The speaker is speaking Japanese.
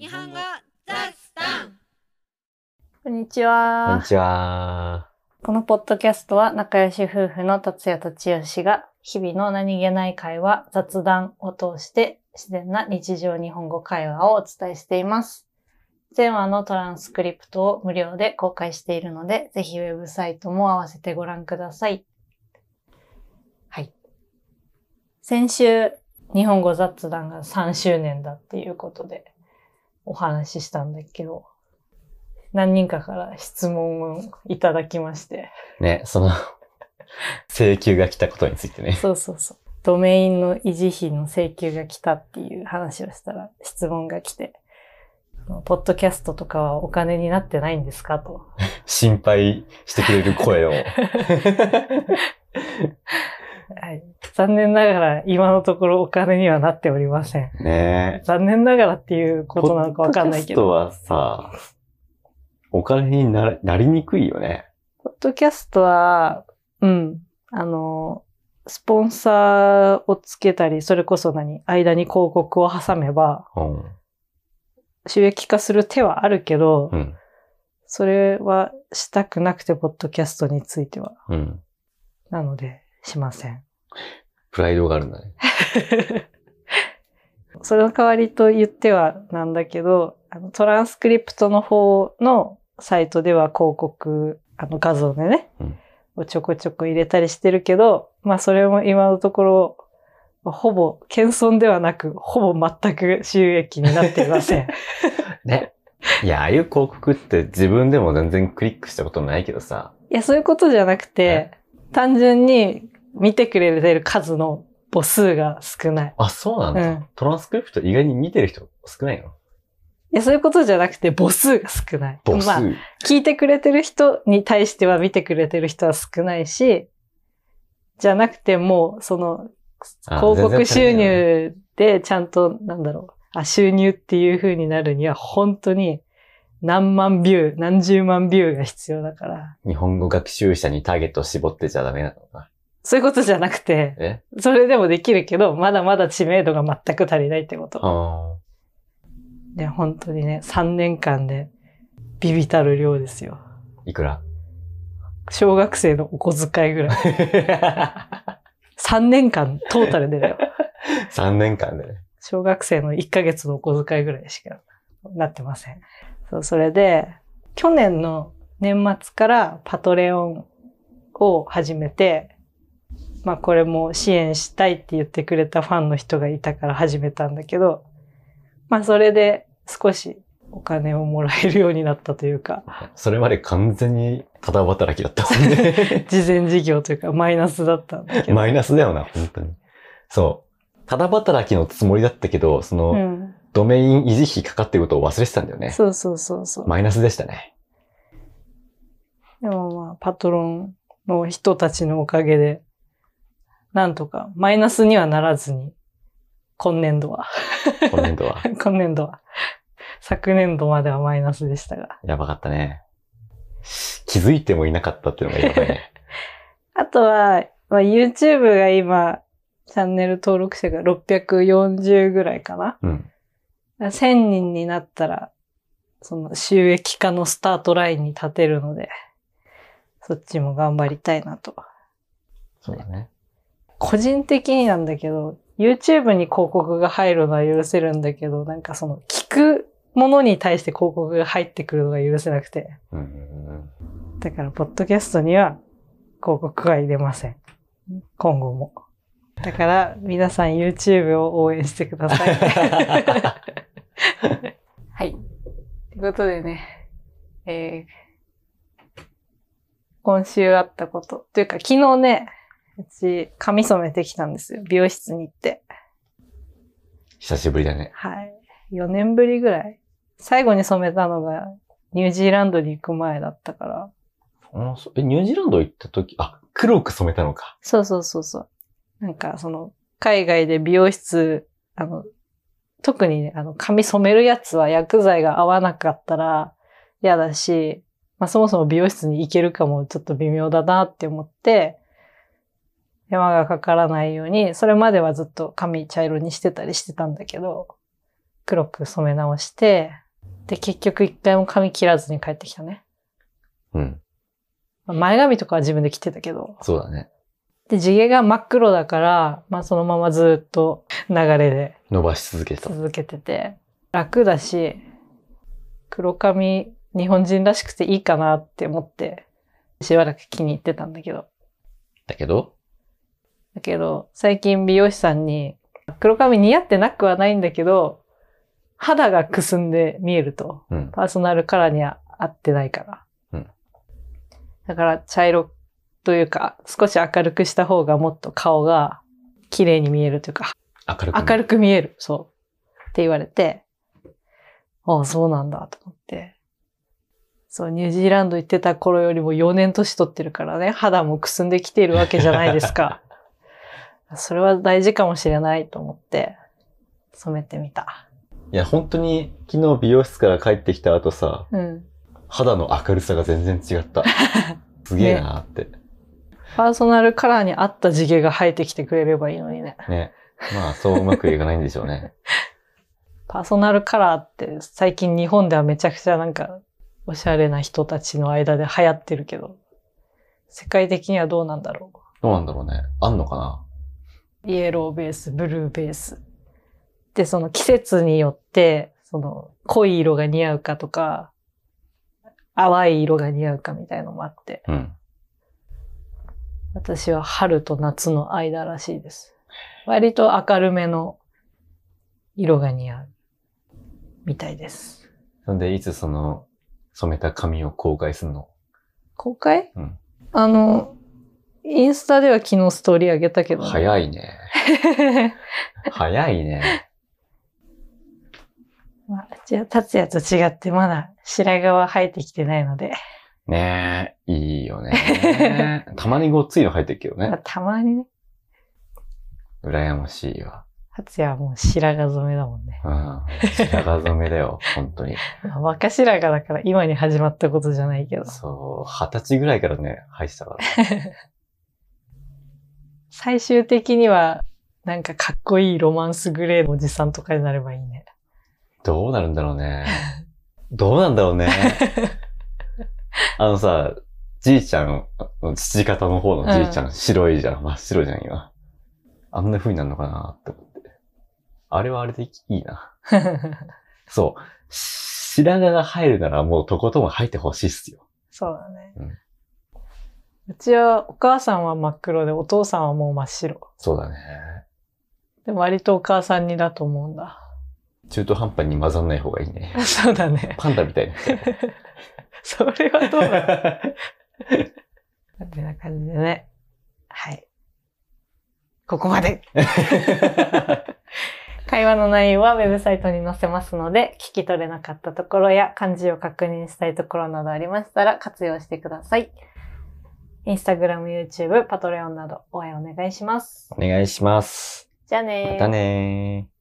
日本語ザスタンこんにちこんはに。ちは。このポッドキャストは仲良し夫婦の達也と千代が日々の何気ない会話、雑談を通して自然な日常日本語会話をお伝えしています。全話のトランスクリプトを無料で公開しているので、ぜひウェブサイトも合わせてご覧ください。はい。先週、日本語雑談が3周年だっていうことでお話ししたんだけど、何人かから質問をいただきまして。ね、その、請求が来たことについてね。そうそうそう。ドメインの維持費の請求が来たっていう話をしたら質問が来て、ポッドキャストとかはお金になってないんですか？と。心配してくれる声を。はい、残念ながら今のところお金にはなっておりません。ね残念ながらっていうことなのかわかんないけど。ポッドキャストはさ、お金になりなりにくいよね。ポッドキャストは、うん、あの、スポンサーをつけたり、それこそ何間に広告を挟めばうん。収益化する手はあるけど、うん。それはしたくなくて、ポッドキャストについては。うん。なので、しません。プライドがあるんだね。それの代わりと言ってはなんだけど、あのトランスクリプトの方のサイトでは広告、あの画像でね、うんをちょこちょこ入れたりしてるけど、まあそれも今のところ、ほぼ謙遜ではなく、ほぼ全く収益になっていません。ね。いや、ああいう広告って自分でも全然クリックしたことないけどさ。いや、そういうことじゃなくて、単純に見てくれてる数の母数が少ない。あ、そうなんだ。うんトランスクリプト意外に見てる人少ないのいや、そういうことじゃなくて母数が少ない。母数。まあ、聞いてくれてる人に対しては見てくれてる人は少ないし、じゃなくてもう、その、あ広告収入でちゃんと、なんだろう、あ、収入っていう風になるには、本当に何万ビュー、何十万ビューが必要だから、日本語学習者にターゲットを絞ってちゃダメなのか。そういうことじゃなくて、え？それでもできるけど、まだまだ知名度が全く足りないってこと。あで、本当にね、3年間でビビたる量ですよ。あ。いくら？小学生のお小遣いぐらい。3年間トータルでだよ。3年間でね。小学生の1ヶ月のお小遣いぐらいしかなってません。そう、それで、去年の年末からパトレオンを始めて、まあこれも支援したいって言ってくれたファンの人がいたから始めたんだけど、まあそれで少しお金をもらえるようになったというか、それまで完全にただ働きだったもんね。事前事業というかマイナスだったんだけど。マイナスだよな、本当に。そう。ただ働きのつもりだったけど、その、うん。ドメイン維持費かかってることを忘れてたんだよね。そうそうそうそう。マイナスでしたね。でもまあ、パトロンの人たちのおかげで、なんとかマイナスにはならずに、今年度は、今年度は。今年度は、昨年度まではマイナスでしたが。やばかったね。気づいてもいなかったっていうのがやばいね。あとは、まあ、YouTube が今、チャンネル登録者が640ぐらいかな。うん。1000人になったら、その収益化のスタートラインに立てるので、そっちも頑張りたいなと。そうだね。個人的になんだけど、YouTube に広告が入るのは許せるんだけど、なんかその聞くものに対して広告が入ってくるのが許せなくて。だから、ポッドキャストには広告は入れません。今後も。だから、皆さん YouTube を応援してください。はい。ということでね、えー、今週あったこと。というか、昨日ね、うち髪染めてきたんですよ。美容室に行って。久しぶりだね。はい。4年ぶりぐらい。最後に染めたのが、ニュージーランドに行く前だったから。え、ニュージーランド行った時、あ、黒く染めたのか。そうそうそうそう。なんか、その、海外で美容室、あの、特にね、あの、髪染めるやつは薬剤が合わなかったら嫌だし、まあそもそも美容室に行けるかもちょっと微妙だなって思って、山がかからないように、それまではずっと髪茶色にしてたりしてたんだけど、黒く染め直して、で、結局一回も髪切らずに帰ってきたね。うん。まあ前髪とかは自分で切ってたけど。そうだね。で、地毛が真っ黒だから、まあそのままずっと流れで伸ばし続けてた。続けてて、楽だし、黒髪日本人らしくていいかなって思って、しばらく気に入ってたんだけど。だけど、だけど、最近美容師さんに、黒髪似合ってなくはないんだけど、肌がくすんで見えると。うん。パーソナルカラーには合ってないから。うんだから茶色というか、少し明るくした方がもっと顔が綺麗に見えるというか、明るく。明るく見える。そう。って言われて、ああ、そうなんだと思って。そう、ニュージーランド行ってた頃よりも4年年取ってるからね、肌もくすんできているわけじゃないですか。それは大事かもしれないと思って、染めてみた。いや、本当に昨日美容室から帰ってきた後さ、うん。肌の明るさが全然違った。すげえなーって。パーソナルカラーに合った地毛が生えてきてくれればいいのにね。ね。まあ、そううまくいかないんでしょうね。パーソナルカラーって最近日本ではめちゃくちゃなんかおしゃれな人たちの間で流行ってるけど、世界的にはどうなんだろどうなんだろうね。あんのかな？う。イエローベース、ブルーベース。で、その季節によって、その濃い色が似合うかとか、淡い色が似合うかみたいのもあって、うん。私は春と夏の間らしいです。割と明るめの色が似合うみたいです。そんで、いつその、染めた髪を公開するの？公開？うん。あの、インスタでは昨日ストーリー上げたけど、ね。早いね。早いね。まあ、じゃあ、達也と違ってまだ白髪は生えてきてないので、ねえ、いいよね。たまにごっついの入ってるけどまあね。たまにね、羨ましいわ。達也はもう白髪染めだもんね。うん。白髪染めだよ、本当に。まあ、若白髪だから今に始まったことじゃないけど、そう、二十歳ぐらいからね、入ってたから。最終的には、なんかかっこいいロマンスグレーのおじさんとかになればいいね。どうなるんだろうね。どうなんだろうね。あのさ、じいちゃん、父方の方のじいちゃん、うん白いじゃん。真っ白じゃん、今。あんな風になるのかなって思って。あれはあれでいいな。そう。白髪が入るならもうとことん入ってほしいっすよ。そうだね。うんうちはお母さんは真っ黒でお父さんはもう真っ白。そうだね。でも割とお母さんにだと思うんだ。中途半端に混ざんない方がいいね。そうだね。パンダみたいに。それはどうだって な感じでね。はい。ここまで。会話の内容はウェブサイトに載せますので、聞き取れなかったところや漢字を確認したいところなどありましたら活用してください。インスタグラム、YouTube、パトレオンなど応援お願いします。お願いします。じゃあねーまたねー。